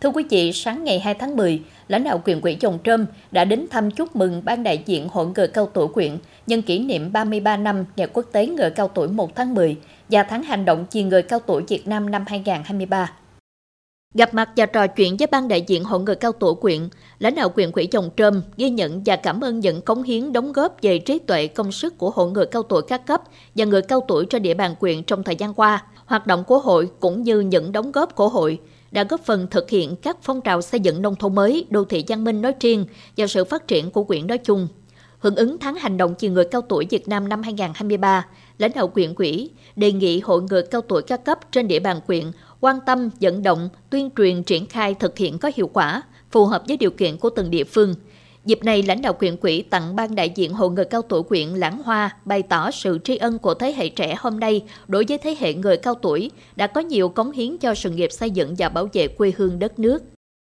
Thưa quý vị, sáng ngày 2 tháng 10, lãnh đạo quyền quỹ Chồng Trơm đã đến thăm chúc mừng ban đại diện Hội người cao tuổi quyện nhân kỷ niệm 33 năm Ngày Quốc tế Người cao tuổi 1 tháng 10 và tháng hành động vì người cao tuổi Việt Nam năm 2023. Gặp mặt và trò chuyện với ban đại diện Hội người cao tuổi quyện, lãnh đạo quyền quỹ Chồng Trơm ghi nhận và cảm ơn những cống hiến đóng góp về trí tuệ công sức của hội người cao tuổi các cấp và người cao tuổi trên địa bàn quyện trong thời gian qua, hoạt động của hội cũng như những đóng góp của hội đã góp phần thực hiện các phong trào xây dựng nông thôn mới, đô thị văn minh nói riêng và sự phát triển của quyện nói chung. Hưởng ứng tháng hành động vì người cao tuổi Việt Nam năm 2023, lãnh đạo quyện quỹ đề nghị hội người cao tuổi các cấp trên địa bàn quyện quan tâm, vận động, tuyên truyền triển khai thực hiện có hiệu quả, phù hợp với điều kiện của từng địa phương. Dịp này, lãnh đạo quyện quỹ tặng ban đại diện hội người cao tuổi quyện Lãng Hoa bày tỏ sự tri ân của thế hệ trẻ hôm nay đối với thế hệ người cao tuổi đã có nhiều cống hiến cho sự nghiệp xây dựng và bảo vệ quê hương đất nước.